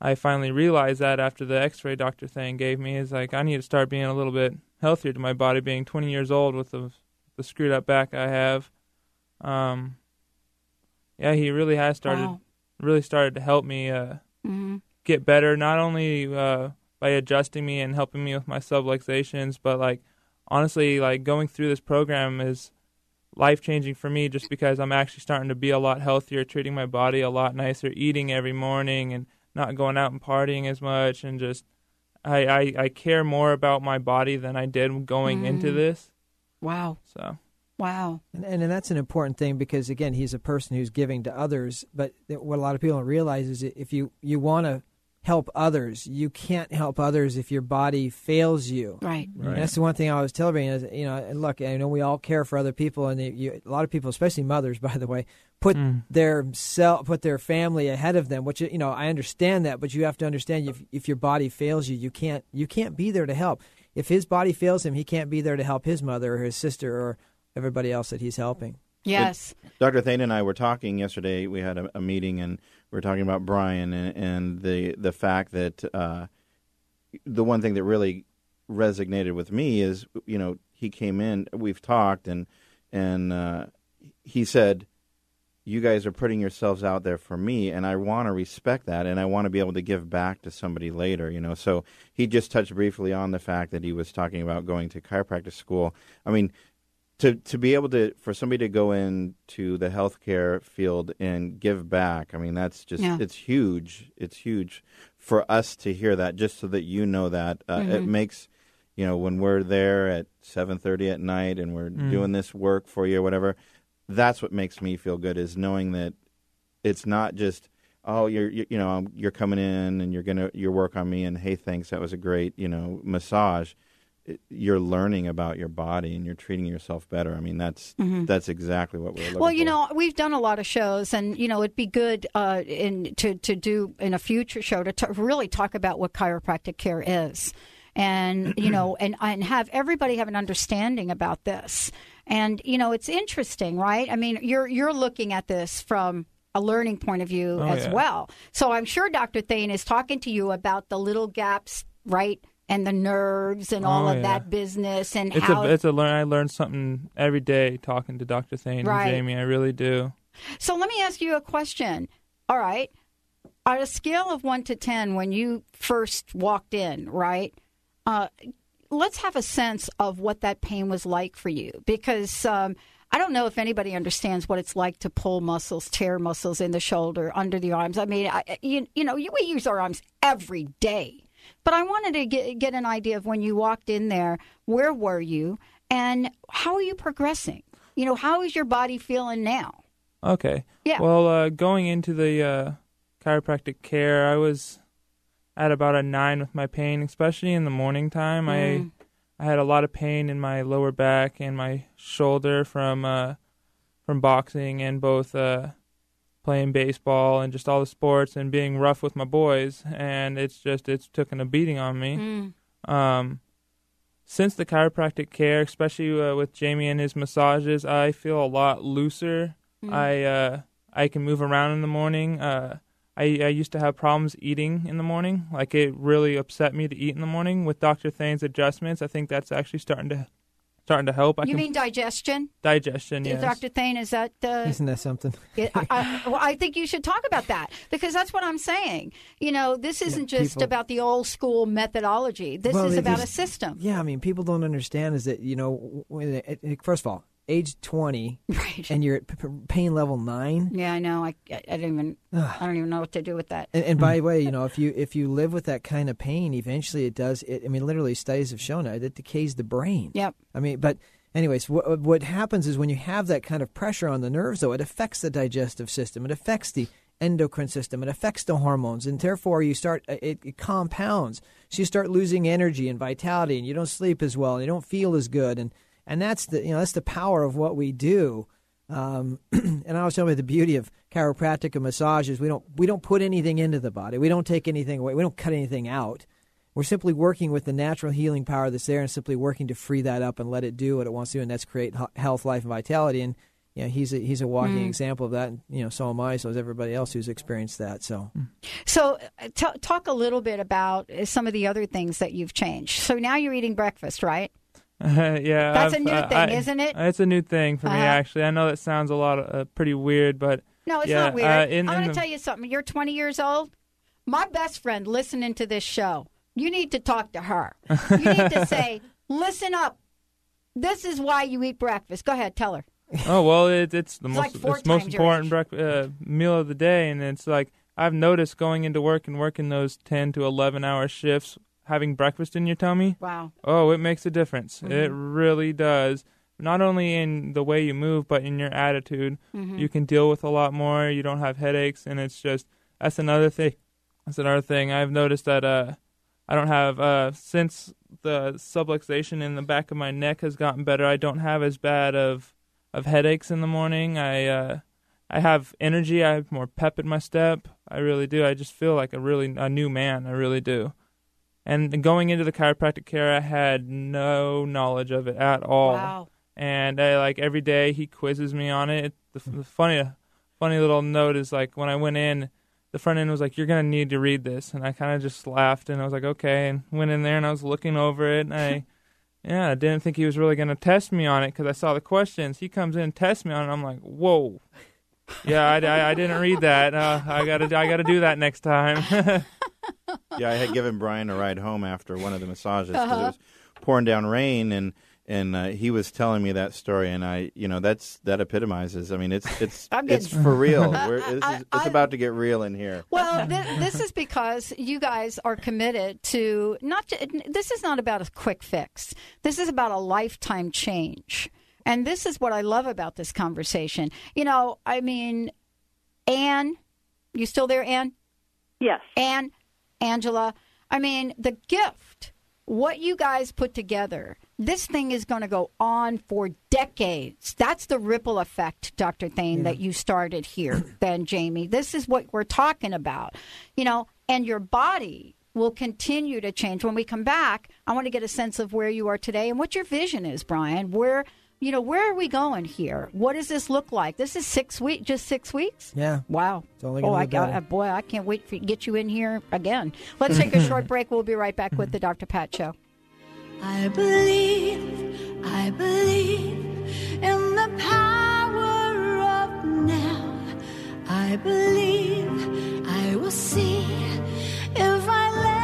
I finally realized that after the X-ray doctor Thain gave me is like I need to start being a little bit healthier to my body, being 20 years old with the the screwed up back I have. Um, yeah, he really has started, Wow. really started to help me uh, Mhm. get better. Not only by adjusting me and helping me with my subluxations, but like honestly, like going through this program is life changing for me just because I'm actually starting to be a lot healthier, treating my body a lot nicer, eating every morning and not going out and partying as much and just I, I, I care more about my body than I did going into Mm. this. Wow. So Wow. And, and and that's an important thing because again, he's a person who's giving to others. But what a lot of people don't realize is that if you you want to help others, you can't help others if your body fails you. Right. And that's the one thing I was telling everybody is you know, and look, I know we all care for other people, and you, a lot of people, especially mothers, *laughs* by the way, put mm. their self, put their family ahead of them. Which you know, I understand that, but you have to understand if if your body fails you, you can't you can't be there to help. If his body fails him, he can't be there to help his mother or his sister or everybody else that he's helping. Yes. Dr. Thain and I were talking yesterday. We had a, a meeting and we were talking about Brian and, and the the fact that uh, the one thing that really resonated with me is you know he came in. We've talked and and uh, he said, "You guys are putting yourselves out there for me, and I want to respect that, and I want to be able to give back to somebody later." You know, so he just touched briefly on the fact that he was talking about going to chiropractic school. I mean, to to be able to for somebody to go into the healthcare field and give back i mean that's just Yeah. it's huge it's huge for us to hear that just so that you know that uh, it Mhm. makes you know when we're there at 7:30 at night and we're Mm. doing this work for you or whatever that's what makes me feel good is knowing that it's not just oh you're you, you know you're coming in and you're going to your work on me and hey thanks that was a great you know massage It- you're learning about your body and you're treating yourself better i mean that's Mhm. that's exactly what we're looking Well, you for. know, we've done a lot of shows, and you know, it'd be good uh, in to to do in a future show to t- really talk about what chiropractic care is, and *clears throat* you know, and and have everybody have an understanding about this. And you know, it's interesting, right? I mean, you're you're looking at this from a learning point of view Oh, as yeah. well. So I'm sure Dr. Thain is talking to you about the little gaps, right? And the nerves and all Oh, of yeah. that business and it's how a it's a learn. I learn something every day talking to Dr. Thain Right. and Jamie. I really do. So let me ask you a question. All right. On a scale of one to 10, when you first walked in, right? Uh, let's have a sense of what that pain was like for you. Because um, I don't know if anybody understands what it's like to pull muscles, tear muscles in the shoulder, under the arms. I mean, I, you, you know, we use our arms every day. But I wanted to get, get an idea of when you walked in there, where were you? And how are you progressing? You know, how is your body feeling now? Okay. Yeah. Well, uh, going into the uh, chiropractic care, I was at about a nine with my pain, especially in the morning time. Mm. I I had a lot of pain in my lower back and my shoulder from uh, from boxing and both uh, playing baseball and just all the sports and being rough with my boys. And it's just it's taken a beating on me. Mm. Um, since the chiropractic care, especially uh, with Jamie and his massages, I feel a lot looser. Mm. I uh, I can move around in the morning. Uh, I I used to have problems eating in the morning. Like it really upset me to eat in the morning. With Dr. Thain's adjustments, I think that's actually starting to starting to help. I You can mean digestion? digestion? Yes. Dr. Thain, is that uh, Isn't that something? *laughs* Yeah, I, I, well, I think you should talk about that because that's what I'm saying. You know, this isn't just people- about the old school methodology. This Well, is it about a system. Yeah, I mean, people don't understand is that you know, when it, it- first of all, age twenty, *laughs* right. and you're at p- pain level nine. Yeah, I know. I, I don't even I don't even know what to do with that. And, and by the *laughs* way, you know, if you if you live with that kind of pain, eventually it does. It, I mean, literally, studies have shown it. It decays the brain. Yep. I mean, but anyways, what what happens is when you have that kind of pressure on the nerves, though, it affects the digestive system. It affects the endocrine system. It affects the hormones, and therefore you start uh, it, it compounds. So you start losing energy and vitality, and you don't sleep as well, and you don't feel as good, and and that's the you know that's the power of what we do. Um, *clears throat* and I was telling you the beauty of chiropractic and massage is we don't we don't put anything into the body. We don't take anything away. We don't cut anything out. We're simply working with the natural healing power that's there, and simply working to free that up and let it do what it wants to, do, and that's create health, life, and vitality. And you know, he's a he's a walking Mm. example of that. And, you know, so am I. So is everybody else who's experienced that. So. So, uh, t- talk a little bit about uh, some of the other things that you've changed. So now you're eating breakfast, right? *laughs* yeah, That's a I've- new uh, thing, I- isn't it? It's a new thing for me, Uh-huh. actually. I know that sounds a lot uh, pretty weird, but No, it's yeah, not weird. Uh, in, I'm going to tell you something. You're 20 years old. My best friend listening to this show. You need to talk to her. You need to say, *laughs* "Listen up. This is why you eat breakfast." Go ahead, tell her. Oh well, it, it's the It's most like it's most important uh, meal of the day, and it's like I've noticed going into work and working those ten to eleven hour shifts, having breakfast in your tummy. Wow. Oh, it makes a difference. It Mhm. really does. Not only in the way you move, but in your attitude. Mhm. You can deal with a lot more. You don't have headaches, and it's just that's another thing. That's another thing I've noticed that uh, I don't have uh, since the subluxation in the back of my neck has gotten better. I don't have as bad of of headaches in the morning. I uh, I have energy. I have more pep in my step. I really do. I just feel like a really a new man. I really do. And going into the chiropractic care, I had no knowledge of it at all. Wow. And I, like every day, he quizzes me on it. The, the funny, funny little note is like when I went in, the front end was like, "You're gonna need to read this," and I kind of just laughed and I was like, "Okay," and went in there and I was looking over it and I, *laughs* yeah, I didn't think he was really gonna test me on it because I saw the questions. He comes in and tests me on it. I'm like, "Whoa." Yeah, I, I, I didn't read that. Uh, I gotta I gotta do that next time. *laughs* yeah, I had given Brian a ride home after one of the massages because Uh-huh. it was pouring down rain, and and uh, he was telling me that story, and I, you know, that's that epitomizes. I mean, it's it's *laughs* I'm it's for real. *laughs* We're, this I- is, it's about to get real in here. Well, th- this is because you guys are committed to not. To, this is not about a quick fix. This is about a lifetime change, and this is what I love about this conversation. You know, I mean, Anne, you still there, Anne? Yes. Anne, Angela. I mean, the gift, what you guys put together. This thing is going to go on for decades. That's the ripple effect, Dr. Thain, that you started here, *clears throat* then, Jamie. This is what we're talking about. You know, and your body will continue to change. When we come back, I want to get a sense of where you are today and what your vision is, Brian. Where, you know, where are we going here? What does this look like? This is six weeks, just six weeks? Yeah. Wow. It's only Oh, gonna I, get better. I, boy, I can't wait to get you in here again. Let's take a *laughs* short break. We'll be right back with the Dr. Pat Show. I believe, I believe in the power of now. I believe I will see if I let go.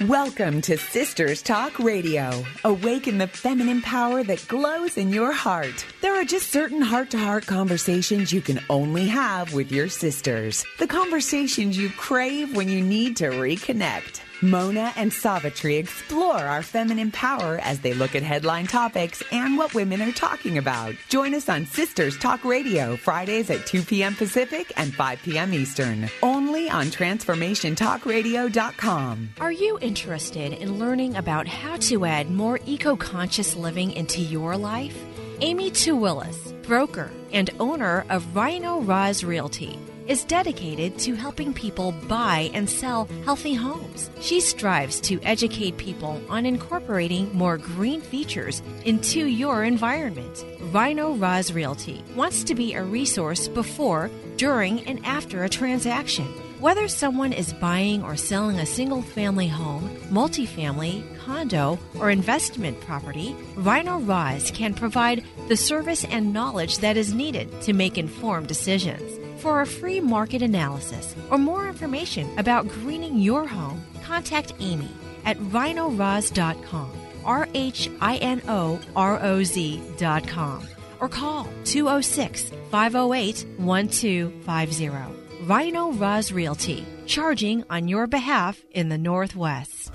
Welcome to Sisters Talk Radio. Awaken the feminine power that glows in your heart. There are just certain heart to heart conversations you can only have with your sisters. The conversations you crave when you need to reconnect. Mona and Savitri explore our feminine power as they look at headline topics and what women are talking about. Join us on Sisters Talk Radio, Fridays at 2 p.m. Pacific and 5 p.m. Eastern. Only on TransformationTalkRadio.com. Are you interested in learning about how to add more eco conscious living into your life? Amy Two Willis, broker and owner of Rhino Roz Realty, is dedicated to helping people buy and sell healthy homes. She strives to educate people on incorporating more green features into your environment. Rhino Roz Realty wants to be a resource before, during, and after a transaction. Whether someone is buying or selling a single family home, multifamily, condo, or investment property, Rhino Roz can provide the service and knowledge that is needed to make informed decisions. For a free market analysis or more information about greening your home, contact Amy at rhinoroz.com, R H I N O R O Z.com, or call 206 508 1250. Rhino Roz Realty, charging on your behalf in the Northwest.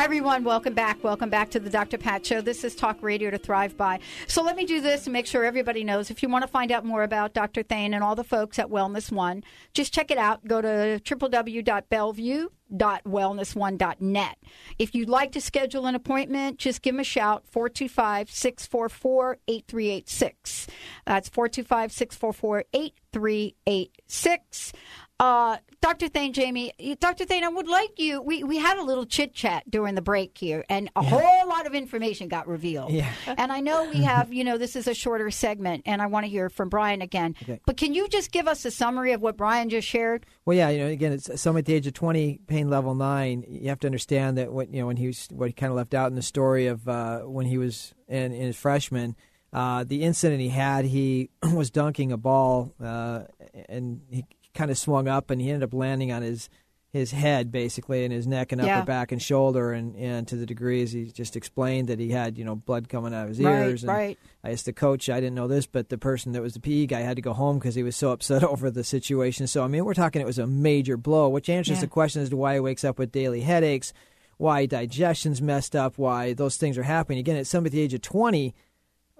Hi, everyone. Welcome back. Welcome back to the Dr. Pat Show. This is Talk Radio to Thrive By. So let me do this and make sure everybody knows. If you want to find out more about Dr. Thain and all the folks at Wellness One, just check it out. Go to www.bellevue.wellness1.net. If you'd like to schedule an appointment, just give them a shout 425 644 8386. That's 425 644 8386. Uh, Dr. Thain, Jamie, Dr. Thain, I would like you. We, we had a little chit chat during the break here, and a whole lot of information got revealed. Yeah. *laughs* And I know we have, you know, this is a shorter segment, and I want to hear from Brian again. Okay. But can you just give us a summary of what Brian just shared? Well, yeah, you know, again, it's someone at the age of twenty, pain level nine. You have to understand that what you know when he was what he kind of left out in the story of uh, when he was in, in his freshman, uh, the incident he had, he *clears throat* was dunking a ball uh, and he kind of swung up and he ended up landing on his his head basically and his neck and upper Yeah. back and shoulder and, and to the degrees he just explained that he had you know blood coming out of his Right, ears and right. I asked the coach I didn't know this but the person that was the PE guy had to go home because he was so upset *laughs* over the situation so I mean we're talking it was a major blow which answers Yeah. the question as to why he wakes up with daily headaches why digestion's messed up why those things are happening again at somebody at the age of 20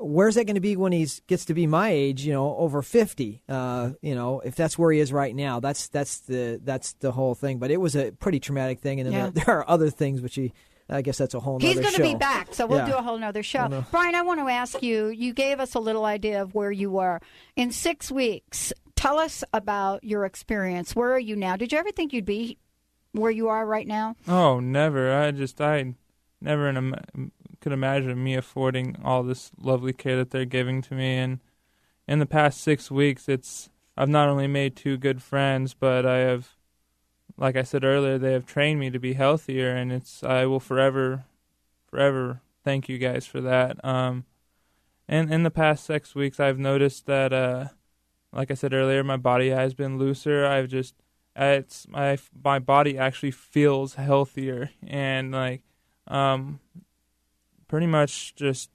where's that going to be when he gets to be my age you know over 50 uh, you know if that's where he is right now that's that's the that's the whole thing but it was a pretty traumatic thing and then Yeah. there, there are other things which he i guess that's a whole He's nother going to be back, so we'll Yeah. do a whole nother show. No. Brian, I want to ask you you gave us a little idea of where you were. In six weeks, tell us about your experience. Where are you now? Did you ever think you'd be where you are right now? Oh, never. I just I never in Im- could imagine me affording all this lovely care that they're giving to me. And in the past six weeks, it's I've not only made two good friends, but I have, like I said earlier, they have trained me to be healthier, and it's I will forever, forever thank you guys for that. Um, and in the past six weeks, I've noticed that, uh, like I said earlier, my body has been looser. I've just it's my my body actually feels healthier and like um pretty much just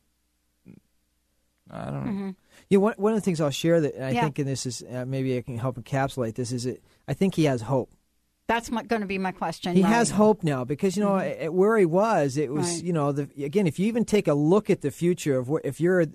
I don't know. Mm-hmm. You know, one, one of the things I'll share that I Yeah. think, and this is uh, maybe I can help encapsulate this, is that I think he has hope. That's going to be my question. He right? has hope now because you know at where he was, it was Right. you know the again if you even take a look at the future of what if you're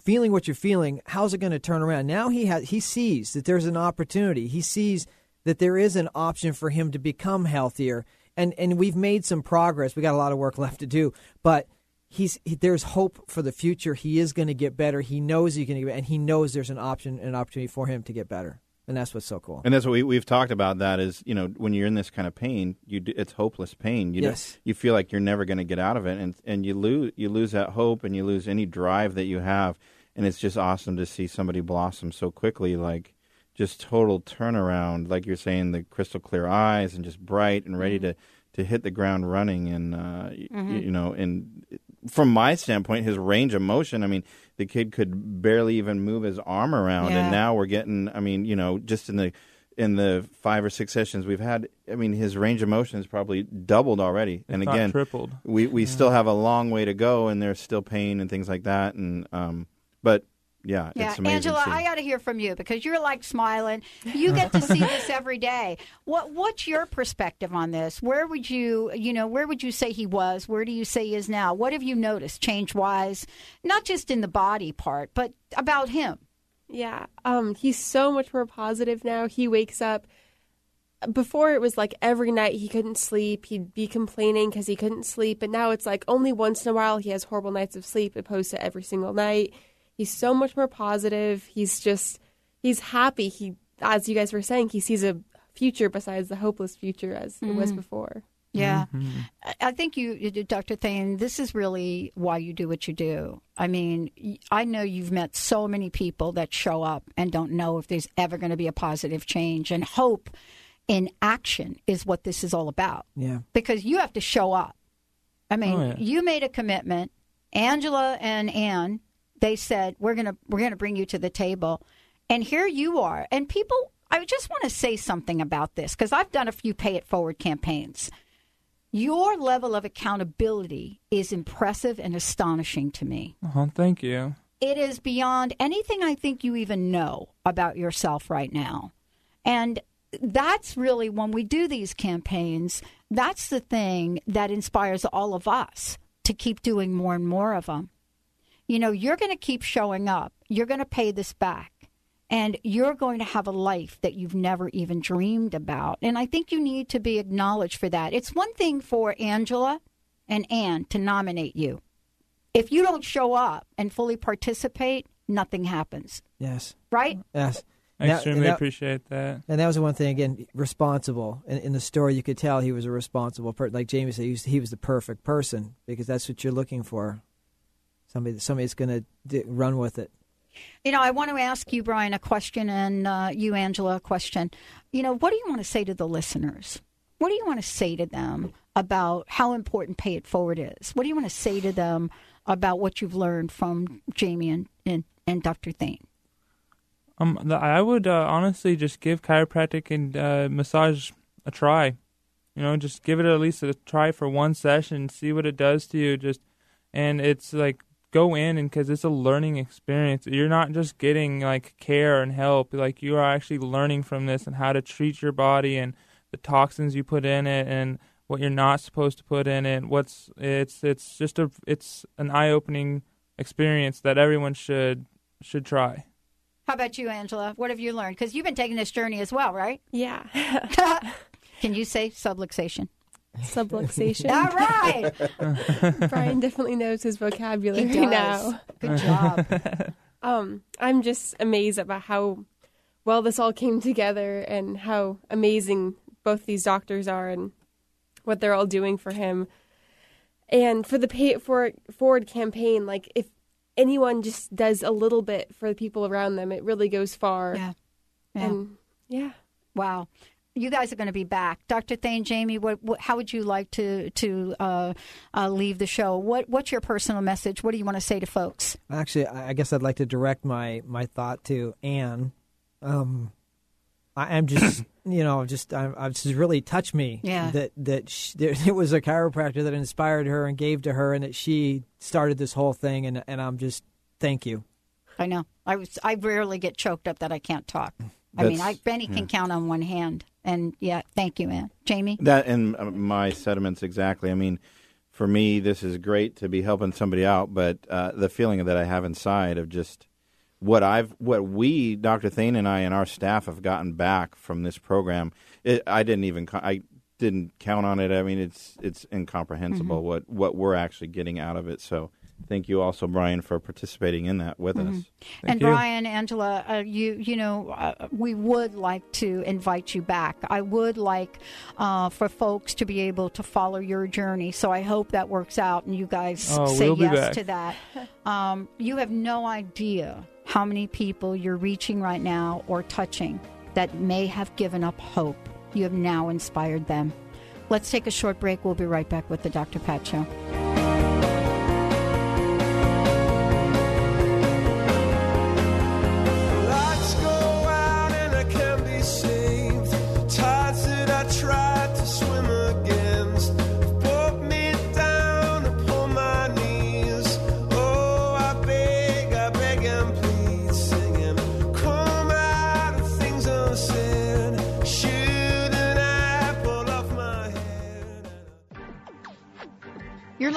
feeling what you're feeling, how's it going to turn around? Now he has he sees that there's an opportunity. He sees that there is an option for him to become healthier, and and we've made some progress. We got a lot of work left to do, but. He's he, there's hope for the future. He is going to get better. He knows he's going to get, and he knows there's an option, an opportunity for him to get better, and that's what's so cool. And that's what we, we've talked about. That is, you know, when you're in this kind of pain, you do, it's hopeless pain. You Yes. you feel like you're never going to get out of it, and and you lose you lose that hope, and you lose any drive that you have. And it's just awesome to see somebody blossom so quickly, like just total turnaround, like you're saying, the crystal clear eyes, and just bright and ready to to hit the ground running. And uh, y- Mhm. you know, and from my standpoint, his range of motion. I mean, the kid could barely even move his arm around, Yeah. and now we're getting. I mean, you know, just in the in the five or six sessions we've had, I mean, his range of motion has probably doubled already. and again, tripled. We we Yeah. still have a long way to go, and there's still pain and things like that. And um, but yeah, Yeah, it's amazing. Angela. I got to hear from you because you're like smiling. You get to see this every day. What What's your perspective on this? Where would you, you know, where would you say he was? Where do you say he is now? What have you noticed change wise, not just in the body part, but about him? Yeah, um, he's so much more positive now. He wakes up. Before it was like every night he couldn't sleep. He'd be complaining because he couldn't sleep, but now it's like only once in a while he has horrible nights of sleep opposed to every single night. He's so much more positive. He's just he's happy. He, as you guys were saying, he sees a future besides the hopeless future as it was Mhm. before. Yeah. I- I think you, you Dr. Thain, this is really why you do what you do. I mean, I know you've met so many people that show up and don't know if there's ever going to be a positive change. And hope in action is what this is all about Yeah. because you have to show up. I mean, Oh, yeah. you made a commitment. Angela and Ann, they said we're gonna we're gonna bring you to the table, and here you are. And people, I just want to say something about this because I've done a few pay it forward campaigns. Your level of accountability is impressive and astonishing to me. Oh, thank you. It is beyond anything I think you even know about yourself right now. And that's really when we do these campaigns, that's the thing that inspires all of us to keep doing more and more of them. You know, you're going to keep showing up, you're going to pay this back, and you're going to have a life that you've never even dreamed about. And I think you need to be acknowledged for that. It's one thing for Angela and Ann to nominate you. If you don't show up and fully participate, nothing happens, Yes. right? Yes. I And extremely and that- appreciate that. And that was the one thing again, responsible. In, in the story, you could tell he was a responsible person. Like Jamie said, he was, he was the perfect person because that's what you're looking for. Somebody, somebody that's going to run with it. You know, I want to ask you, Brian, a question, and uh, you, Angela, a question. You know, what do you want to say to the listeners? What do you want to say to them about how important Pay It Forward is? What do you want to say to them about what you've learned from Jamie and, and, and Dr. Thain? Um, the, I would uh, honestly just give chiropractic and uh, massage a try. You know, just give it at least a try for one session, see what it does to you. Just and it's like go in and because it's a learning experience. You're not just getting like care and help. Like you are actually learning from this and how to treat your body and the toxins you put in it and what you're not supposed to put in it. What's it's it's just a it's an eye opening experience that everyone should should try. How about you, Angela? What have you learned? Because you've been taking this journey as well, right? Yeah. *laughs* Can you say subluxation? Subluxation. All right. *laughs* Brian definitely knows his vocabulary He does. now. Good job. *laughs* um, I'm just amazed about how well this all came together and how amazing both these doctors are and what they're all doing for him. And for the Pay It For- Forward campaign, like if anyone just does a little bit for the people around them, it really goes far. Yeah. Yeah. And yeah. Wow. You guys are going to be back, Dr. Thain, Jamie. What, what, how would you like to to uh, uh, leave the show? What What's your personal message? What do you want to say to folks? Actually, I guess I'd like to direct my, my thought to Anne. Um, I, I'm just, *coughs* you know, just I'm, I've just really touched me. Yeah. That that she, that *laughs* it was a chiropractor that inspired her and gave to her, and that she started this whole thing, and and I'm just thank you. I know. I was. I rarely get choked up that I can't talk. I mean, I Benny can yeah. count on one hand. And yeah, thank you, man. Jamie. That and uh, my sentiments exactly. I mean, for me, this is great to be helping somebody out, but uh, the feeling that I have inside of just what I've, what we, Dr. Thain and I, and our staff have gotten back from this program, it, I didn't even, I didn't count on it. I mean, it's it's incomprehensible Mhm. what what we're actually getting out of it. So. Thank you also, Brian, for participating in that with Mhm. us. and Brian, Angela, uh, you you know, uh, we would like to invite you back. I would like uh, for folks to be able to follow your journey. So I hope that works out, and you guys Oh, say we'll yes to that. Um, you have no idea how many people you're reaching right now or touching that may have given up hope. You have now inspired them. Let's take a short break. We'll be right back with the Dr. Pat Show.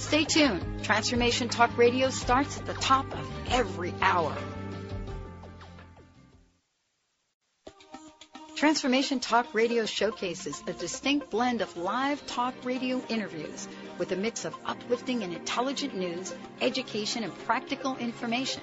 Stay tuned. Transformation Talk Radio starts at the top of every hour. Transformation Talk Radio showcases a distinct blend of live talk radio interviews with a mix of uplifting and intelligent news, education, and practical information.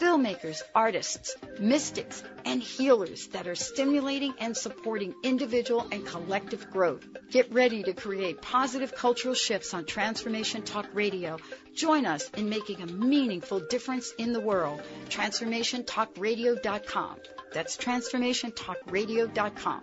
filmmakers, artists, mystics, and healers that are stimulating and supporting individual and collective growth. Get ready to create positive cultural shifts on Transformation Talk Radio. Join us in making a meaningful difference in the world. TransformationTalkRadio.com. That's TransformationTalkRadio.com.